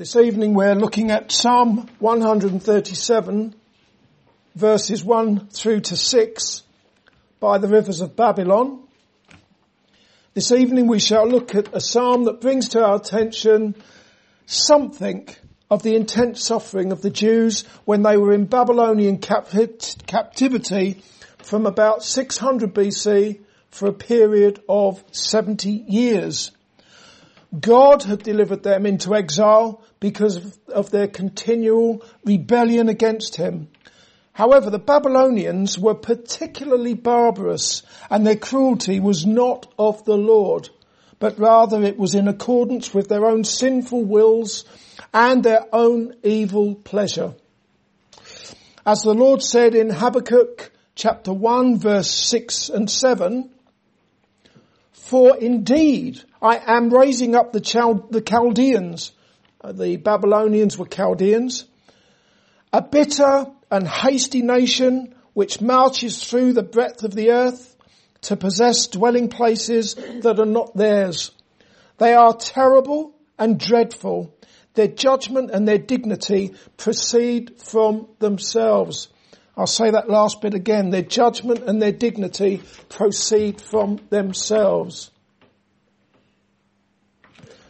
This evening we're looking at Psalm 137 verses 1 through to 6 by the rivers of Babylon. This evening we shall look at a psalm that brings to our attention something of the intense suffering of the Jews when they were in Babylonian captivity from about 600 BC for a period of 70 years. God had delivered them into exile because of their continual rebellion against him. However, the Babylonians were particularly barbarous and their cruelty was not of the Lord, but rather it was in accordance with their own sinful wills and their own evil pleasure. As the Lord said in Habakkuk chapter 1 verse 6 and 7, for indeed I am raising up the, Chal- the Chaldeans, Uh, the Babylonians were Chaldeans, a bitter and hasty nation which marches through the breadth of the earth to possess dwelling places that are not theirs. They are terrible and dreadful. Their judgment and their dignity proceed from themselves. I'll say that last bit again. Their judgment and their dignity proceed from themselves.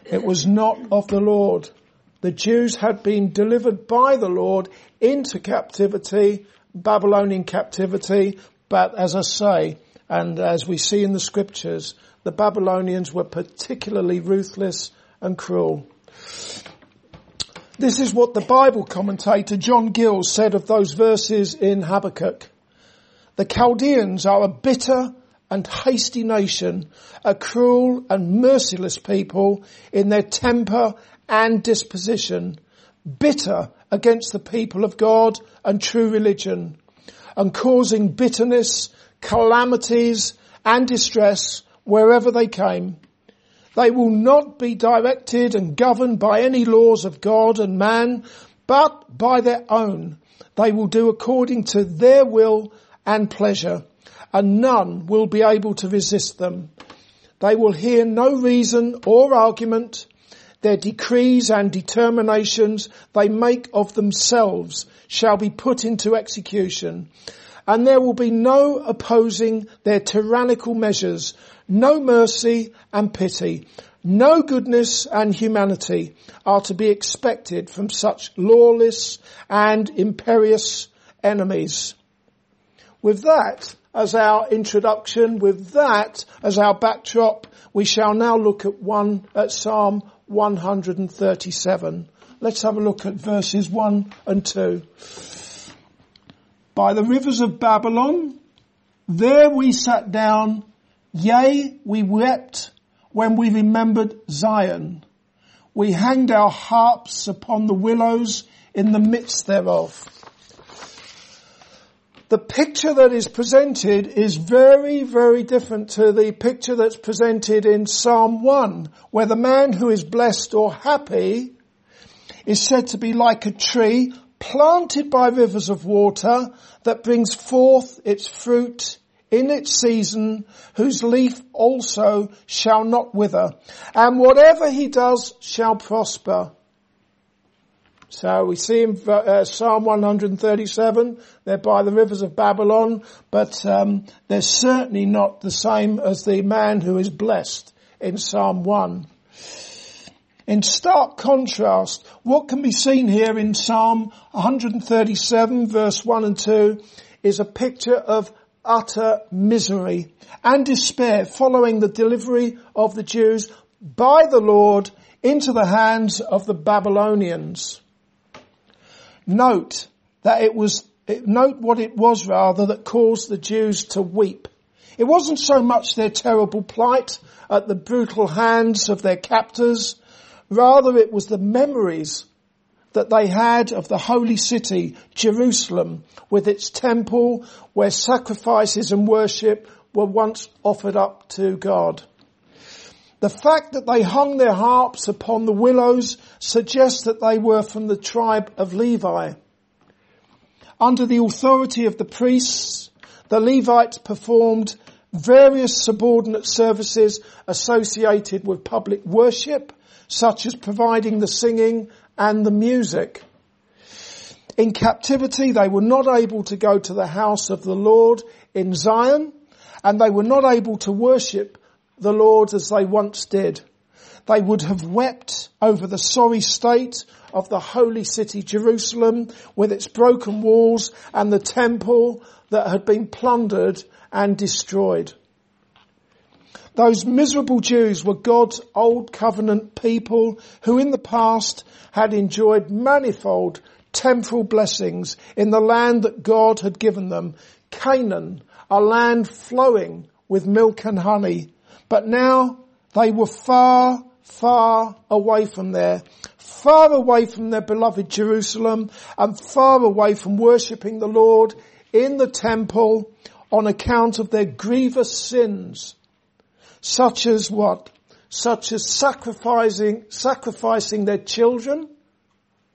It was not of the Lord. The Jews had been delivered by the Lord into captivity, Babylonian captivity, but as I say, and as we see in the scriptures, the Babylonians were particularly ruthless and cruel. This is what the Bible commentator John Gill said of those verses in Habakkuk. The Chaldeans are a bitter and hasty nation, a cruel and merciless people in their temper and disposition, bitter against the people of God and true religion, and causing bitterness, calamities and distress wherever they came. They will not be directed and governed by any laws of God and man, but by their own. They will do according to their will and pleasure, and none will be able to resist them. They will hear no reason or argument. Their decrees and determinations they make of themselves shall be put into execution. And there will be no opposing their tyrannical measures, no mercy and pity, no goodness and humanity are to be expected from such lawless and imperious enemies. With that as our introduction, with that as our backdrop, we shall now look at one, at Psalm 137. Let's have a look at verses 1 and 2. By the rivers of Babylon, there we sat down Yea, we wept when we remembered Zion. We hanged our harps upon the willows in the midst thereof. The picture that is presented is very, very different to the picture that's presented in Psalm 1, where the man who is blessed or happy is said to be like a tree planted by rivers of water that brings forth its fruit in its season, whose leaf also shall not wither, and whatever he does shall prosper. So we see in uh, Psalm 137, they're by the rivers of Babylon, but um, they're certainly not the same as the man who is blessed in Psalm 1. In stark contrast, what can be seen here in Psalm 137 verse 1 and 2 is a picture of utter misery and despair following the delivery of the Jews by the Lord into the hands of the Babylonians. Note that it was, note what it was rather that caused the Jews to weep. It wasn't so much their terrible plight at the brutal hands of their captors, rather it was the memories that they had of the holy city, Jerusalem, with its temple where sacrifices and worship were once offered up to God. The fact that they hung their harps upon the willows suggests that they were from the tribe of Levi. Under the authority of the priests, the Levites performed various subordinate services associated with public worship, such as providing the singing and the music. In captivity, they were not able to go to the house of the Lord in Zion, and they were not able to worship the Lord as they once did. They would have wept over the sorry state of the holy city Jerusalem with its broken walls and the temple that had been plundered and destroyed. Those miserable Jews were God's old covenant people who in the past had enjoyed manifold temporal blessings in the land that God had given them, Canaan, a land flowing with milk and honey. But now they were far, far away from there, far away from their beloved Jerusalem and far away from worshipping the Lord in the temple on account of their grievous sins, such as what? Such as sacrificing, sacrificing their children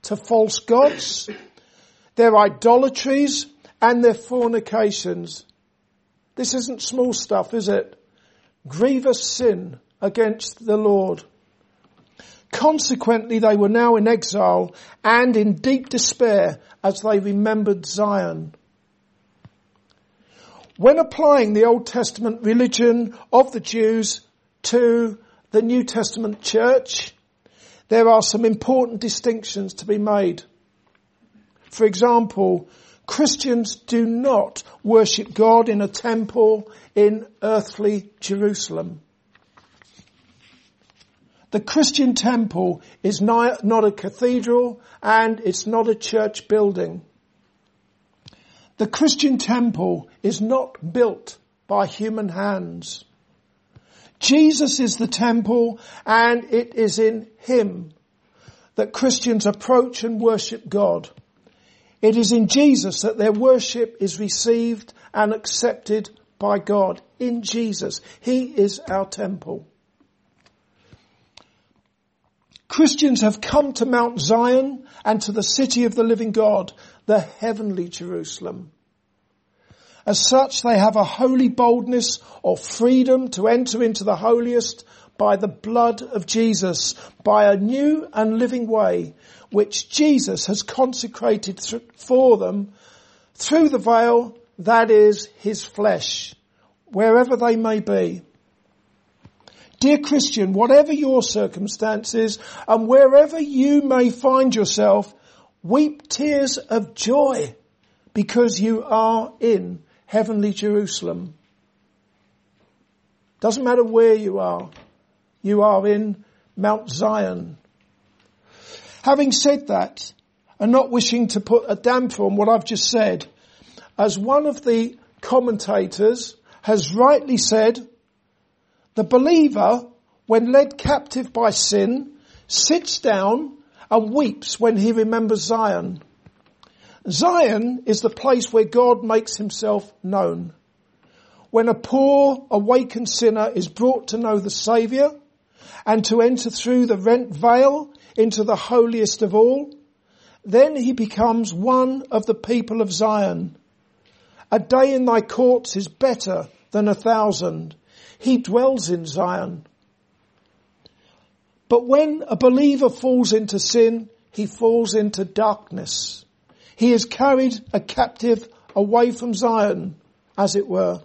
to false gods, their idolatries and their fornications. This isn't small stuff, is it? Grievous sin against the Lord. Consequently, they were now in exile and in deep despair as they remembered Zion. When applying the Old Testament religion of the Jews to the New Testament church, there are some important distinctions to be made. For example, Christians do not worship God in a temple in earthly Jerusalem. The Christian temple is not a cathedral and it's not a church building. The Christian temple is not built by human hands. Jesus is the temple and it is in Him that Christians approach and worship God. It is in Jesus that their worship is received and accepted by God. In Jesus. He is our temple. Christians have come to Mount Zion and to the city of the living God, the heavenly Jerusalem. As such, they have a holy boldness or freedom to enter into the holiest by the blood of Jesus, by a new and living way, which Jesus has consecrated for them through the veil that is his flesh, wherever they may be. Dear Christian, whatever your circumstances and wherever you may find yourself, weep tears of joy because you are in heavenly Jerusalem. Doesn't matter where you are. You are in Mount Zion. Having said that, and not wishing to put a damper on what I've just said, as one of the commentators has rightly said, the believer, when led captive by sin, sits down and weeps when he remembers Zion. Zion is the place where God makes himself known. When a poor, awakened sinner is brought to know the Saviour and to enter through the rent veil into the holiest of all, then he becomes one of the people of Zion. A day in thy courts is better than a thousand. He dwells in Zion. But when a believer falls into sin, he falls into darkness. He is carried a captive away from Zion, as it were.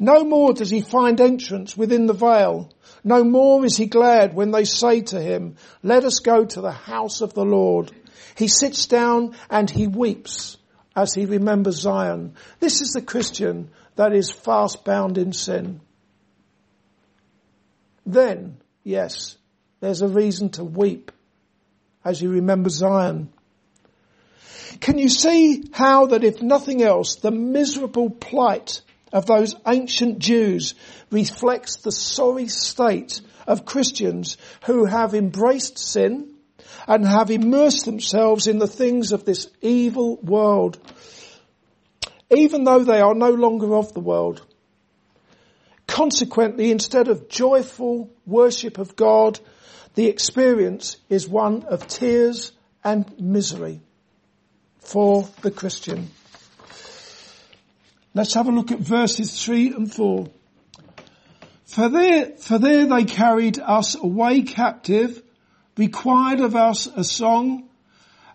No more does he find entrance within the veil. No more is he glad when they say to him, let us go to the house of the Lord. He sits down and he weeps as he remembers Zion. This is the Christian that is fast bound in sin then, yes, there's a reason to weep as you remember Zion. Can you see how that if nothing else, the miserable plight of those ancient Jews reflects the sorry state of Christians who have embraced sin and have immersed themselves in the things of this evil world, even though they are no longer of the world. Consequently, instead of joyful worship of God, the experience is one of tears and misery for the Christian. Let's have a look at verses three and four. For there, for there they carried us away captive required of us a song,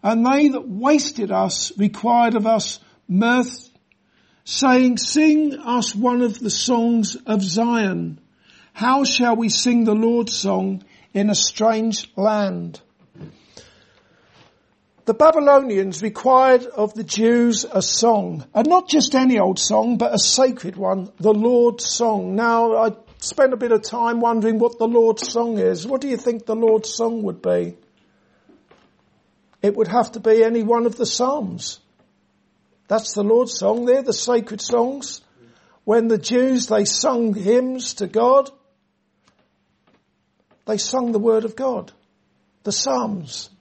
and they that wasted us required of us mirth, saying, sing us one of the songs of Zion. How shall we sing the Lord's song in a strange land? The Babylonians required of the Jews a song, and not just any old song, but a sacred one, the Lord's song. Now, I spent a bit of time wondering what the Lord's song is. What do you think the Lord's song would be? It would have to be any one of the Psalms. That's the Lord's song. They're the sacred songs. When the Jews, they sung hymns to God, they sung the word of God, the Psalms.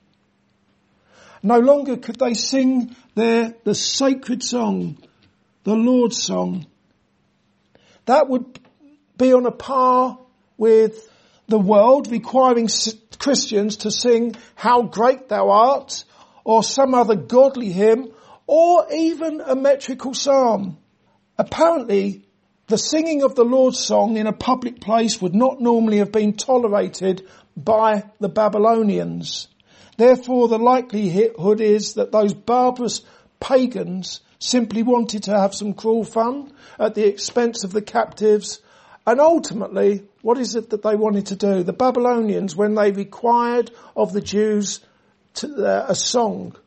No longer could they sing their, the sacred song, the Lord's song. That would be on a par with the world requiring Christians to sing how great thou art or some other godly hymn or even a metrical psalm. Apparently, the singing of the Lord's song in a public place would not normally have been tolerated by the Babylonians. Therefore, the likelihood is that those barbarous pagans simply wanted to have some cruel fun at the expense of the captives and ultimately, what is it that they wanted to do? The Babylonians, when they required of the Jews to, uh, a song,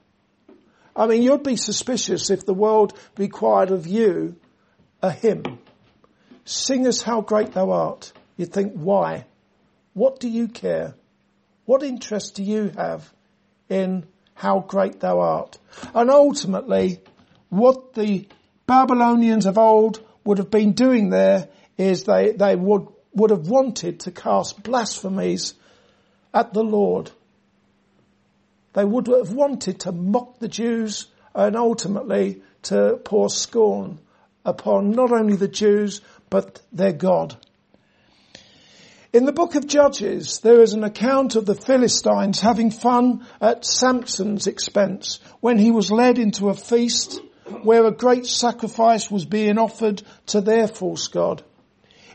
I mean, you'd be suspicious if the world required of you a hymn. Sing us how great thou art. You'd think, why? What do you care? What interest do you have in how great thou art? And ultimately, what the Babylonians of old would have been doing there is they, they would, would have wanted to cast blasphemies at the Lord. They would have wanted to mock the Jews and ultimately to pour scorn upon not only the Jews, but their God. In the book of Judges, there is an account of the Philistines having fun at Samson's expense when he was led into a feast where a great sacrifice was being offered to their false God.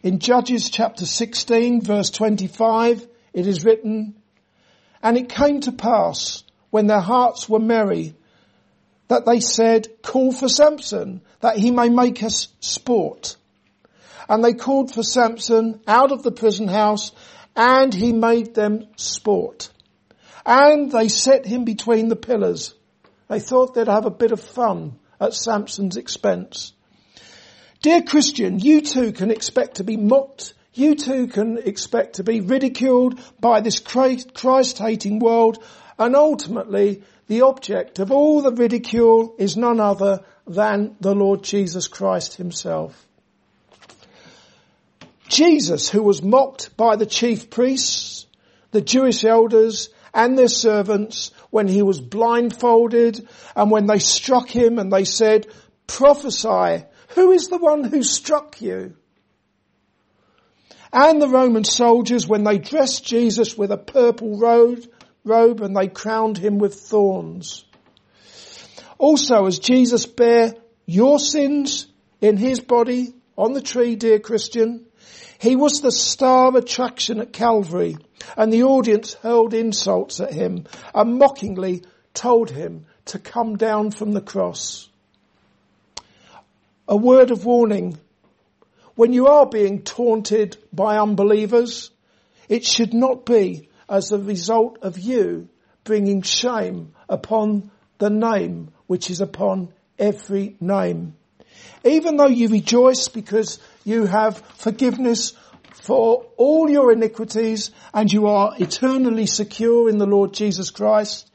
In Judges chapter 16 verse 25, it is written, And it came to pass when their hearts were merry that they said, call for Samson that he may make us sport. And they called for Samson out of the prison house and he made them sport. And they set him between the pillars. They thought they'd have a bit of fun at Samson's expense. Dear Christian, you too can expect to be mocked. You too can expect to be ridiculed by this Christ-hating world. And ultimately, the object of all the ridicule is none other than the Lord Jesus Christ himself. Jesus, who was mocked by the chief priests, the Jewish elders, and their servants when he was blindfolded and when they struck him and they said, prophesy who is the one who struck you? And the Roman soldiers, when they dressed Jesus with a purple robe, robe and they crowned him with thorns. Also, as Jesus bare your sins in his body on the tree, dear Christian, he was the star attraction at Calvary and the audience hurled insults at him and mockingly told him to come down from the cross a word of warning. When you are being taunted by unbelievers, it should not be as a result of you bringing shame upon the name which is upon every name. Even though you rejoice because you have forgiveness for all your iniquities and you are eternally secure in the Lord Jesus Christ,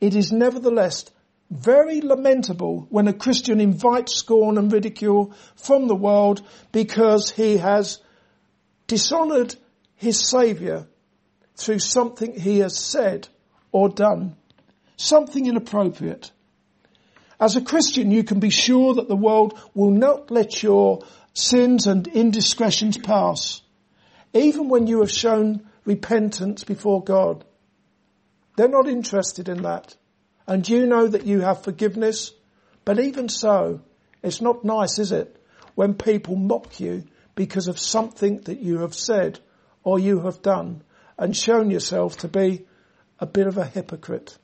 it is nevertheless very lamentable when a Christian invites scorn and ridicule from the world because he has dishonored his Saviour through something he has said or done. Something inappropriate. As a Christian, you can be sure that the world will not let your sins and indiscretions pass, even when you have shown repentance before God. They're not interested in that and you know that you have forgiveness. But even so, it's not nice, is it, when people mock you because of something that you have said or you have done and shown yourself to be a bit of a hypocrite.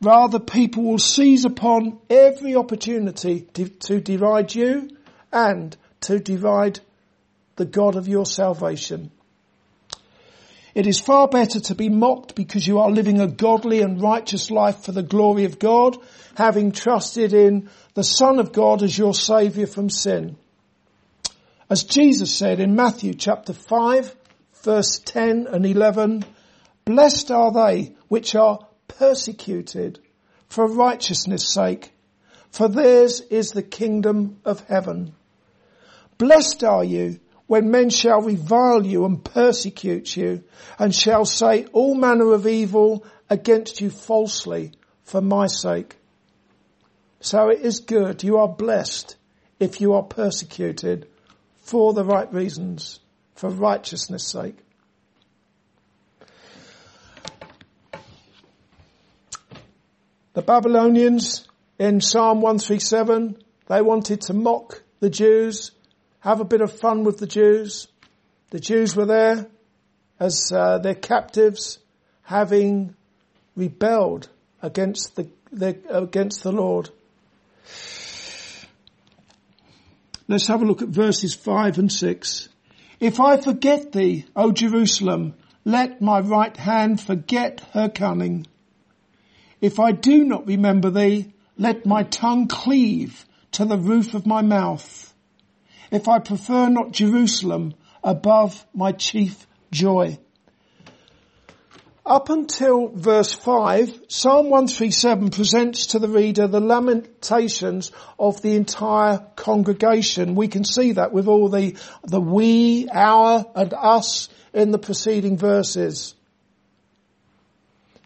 Rather, people will seize upon every opportunity to, to deride you and to divide the God of your salvation. It is far better to be mocked because you are living a godly and righteous life for the glory of God, having trusted in the Son of God as your Saviour from sin. As Jesus said in Matthew chapter 5 verse 10 and 11, blessed are they which are persecuted for righteousness sake, for theirs is the kingdom of heaven. Blessed are you when men shall revile you and persecute you and shall say all manner of evil against you falsely for my sake. So it is good. You are blessed if you are persecuted for the right reasons, for righteousness sake. The Babylonians in Psalm 137, they wanted to mock the Jews have a bit of fun with the Jews. The Jews were there as uh, their captives, having rebelled against the, the against the Lord. Let's have a look at verses five and six. If I forget thee, O Jerusalem, let my right hand forget her cunning. If I do not remember thee, let my tongue cleave to the roof of my mouth if I prefer not Jerusalem above my chief joy. Up until verse 5, Psalm 137 presents to the reader the lamentations of the entire congregation. We can see that with all the, the we, our, and us in the preceding verses.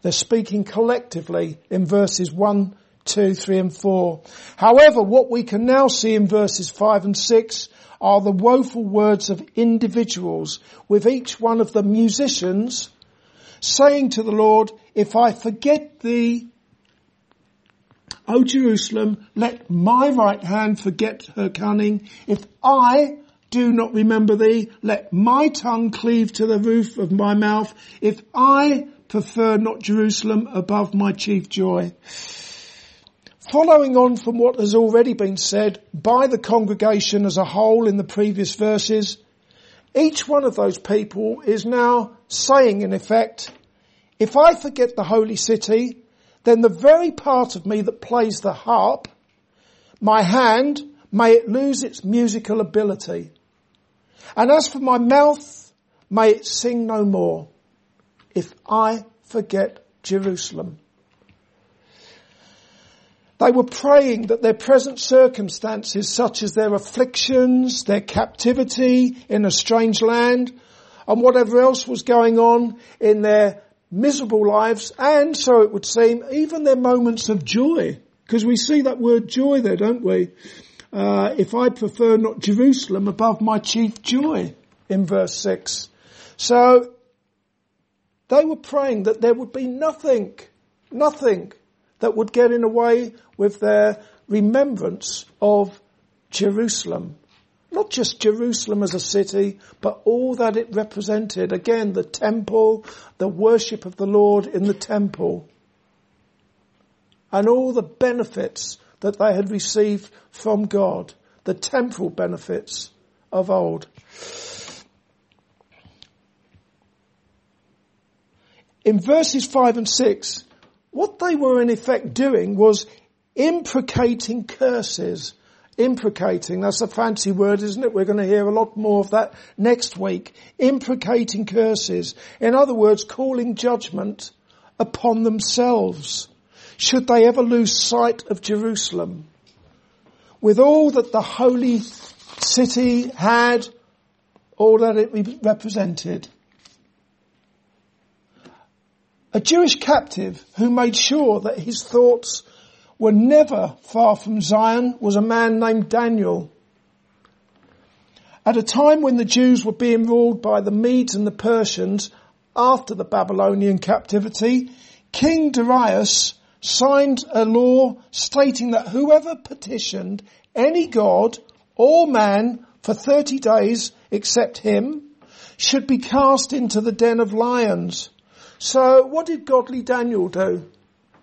They're speaking collectively in verses 1, 2, 3 and 4. However, what we can now see in verses 5 and 6 are the woeful words of individuals with each one of the musicians saying to the Lord, if I forget thee, O Jerusalem, let my right hand forget her cunning. If I do not remember thee, let my tongue cleave to the roof of my mouth. If I prefer not Jerusalem above my chief joy. Following on from what has already been said by the congregation as a whole in the previous verses, each one of those people is now saying in effect, if I forget the holy city, then the very part of me that plays the harp, my hand, may it lose its musical ability. And as for my mouth, may it sing no more if I forget Jerusalem. They were praying that their present circumstances, such as their afflictions, their captivity in a strange land, and whatever else was going on in their miserable lives, and so it would seem, even their moments of joy, because we see that word joy there, don't we? Uh, if I prefer not Jerusalem above my chief joy, in verse 6. So, they were praying that there would be nothing, nothing that would get in the way with their remembrance of Jerusalem. Not just Jerusalem as a city, but all that it represented. Again, the temple, the worship of the Lord in the temple. And all the benefits that they had received from God. The temporal benefits of old. In verses 5 and 6, what they were in effect doing was imprecating curses. Imprecating, that's a fancy word, isn't it? We're going to hear a lot more of that next week. Imprecating curses. In other words, calling judgment upon themselves. Should they ever lose sight of Jerusalem? With all that the holy city had, all that it represented. A Jewish captive who made sure that his thoughts were never far from Zion was a man named Daniel. At a time when the Jews were being ruled by the Medes and the Persians after the Babylonian captivity, King Darius signed a law stating that whoever petitioned any god or man for 30 days except him should be cast into the den of lions. So what did godly Daniel do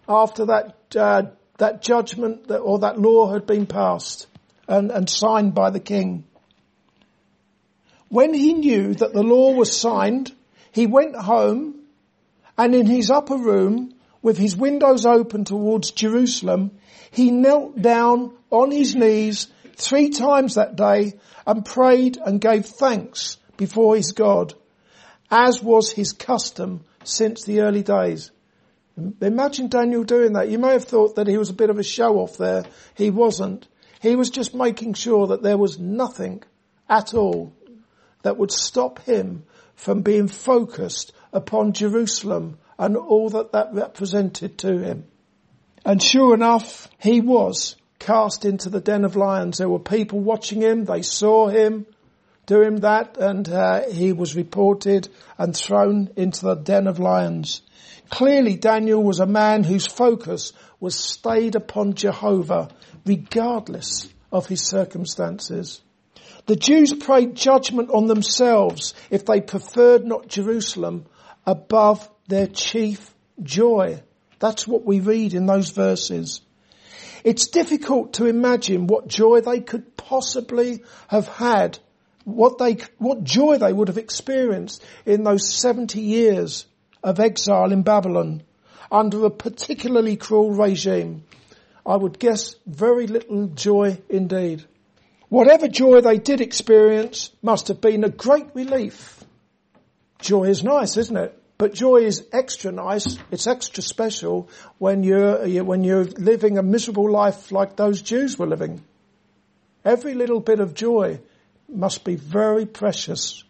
after that, uh, that judgment that, or that law had been passed and, and signed by the king? When he knew that the law was signed, he went home and in his upper room with his windows open towards Jerusalem, he knelt down on his knees three times that day and prayed and gave thanks before his God, as was his custom since the early days. Imagine Daniel doing that. You may have thought that he was a bit of a show off there. He wasn't. He was just making sure that there was nothing at all that would stop him from being focused upon Jerusalem and all that that represented to him. And sure enough, he was cast into the den of lions. There were people watching him. They saw him doing that and uh, he was reported and thrown into the den of lions. Clearly Daniel was a man whose focus was stayed upon Jehovah regardless of his circumstances. The Jews prayed judgment on themselves if they preferred not Jerusalem above their chief joy. That's what we read in those verses. It's difficult to imagine what joy they could possibly have had, what they, what joy they would have experienced in those 70 years of exile in Babylon under a particularly cruel regime. I would guess very little joy indeed. Whatever joy they did experience must have been a great relief. Joy is nice, isn't it? But joy is extra nice. It's extra special when you're, when you're living a miserable life like those Jews were living. Every little bit of joy must be very precious.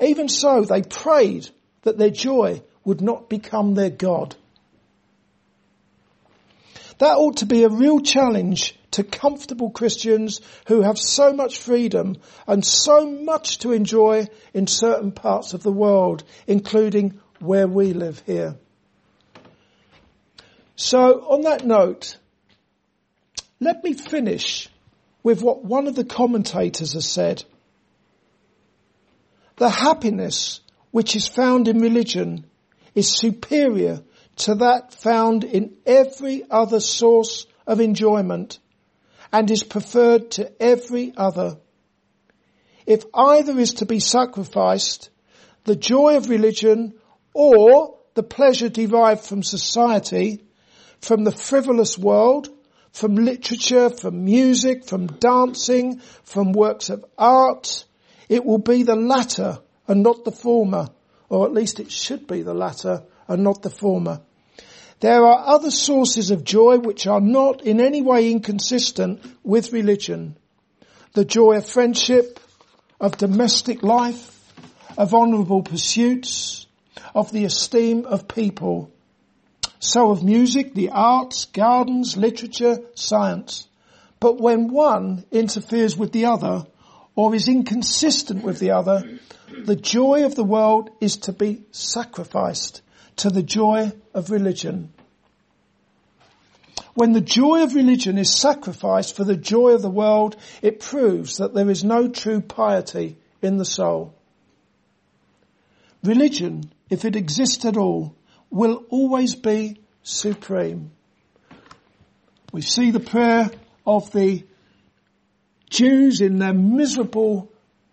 Even so, they prayed that their joy would not become their God. That ought to be a real challenge to comfortable Christians who have so much freedom and so much to enjoy in certain parts of the world, including where we live here. So on that note, let me finish with what one of the commentators has said. The happiness which is found in religion is superior to that found in every other source of enjoyment and is preferred to every other. If either is to be sacrificed, the joy of religion or the pleasure derived from society, from the frivolous world, from literature, from music, from dancing, from works of art, it will be the latter and not the former, or at least it should be the latter and not the former. There are other sources of joy which are not in any way inconsistent with religion. The joy of friendship, of domestic life, of honourable pursuits, of the esteem of people. So of music, the arts, gardens, literature, science. But when one interferes with the other, or is inconsistent with the other, the joy of the world is to be sacrificed to the joy of religion. When the joy of religion is sacrificed for the joy of the world, it proves that there is no true piety in the soul. Religion, if it exists at all, will always be supreme. We see the prayer of the Jews in their miserable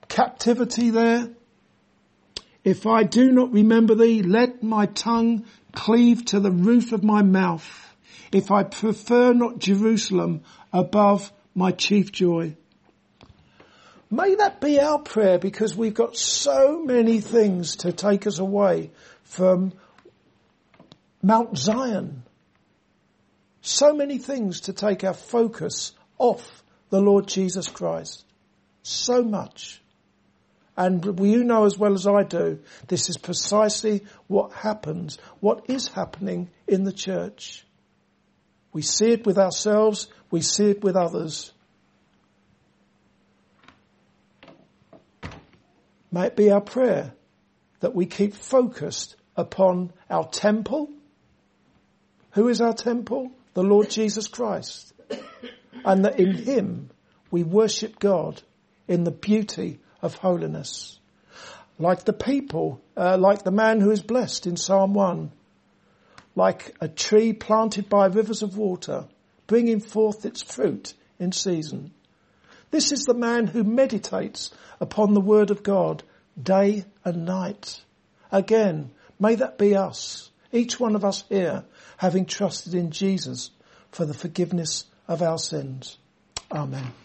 captivity there. If I do not remember thee, let my tongue cleave to the roof of my mouth. If I prefer not Jerusalem above my chief joy. May that be our prayer because we've got so many things to take us away from Mount Zion. So many things to take our focus off the Lord Jesus Christ. So much. And you know as well as I do, this is precisely what happens, what is happening in the church. We see it with ourselves, we see it with others. May it be our prayer that we keep focused upon our temple. Who is our temple? The Lord Jesus Christ. And that in Him we worship God in the beauty of holiness. like the people, uh, like the man who is blessed in Psalm 1, like a tree planted by rivers of water, bringing forth its fruit in season. This is the man who meditates upon the word of God day and night. Again, may that be us, each one of us here, having trusted in Jesus for the forgiveness of our sins. Amen.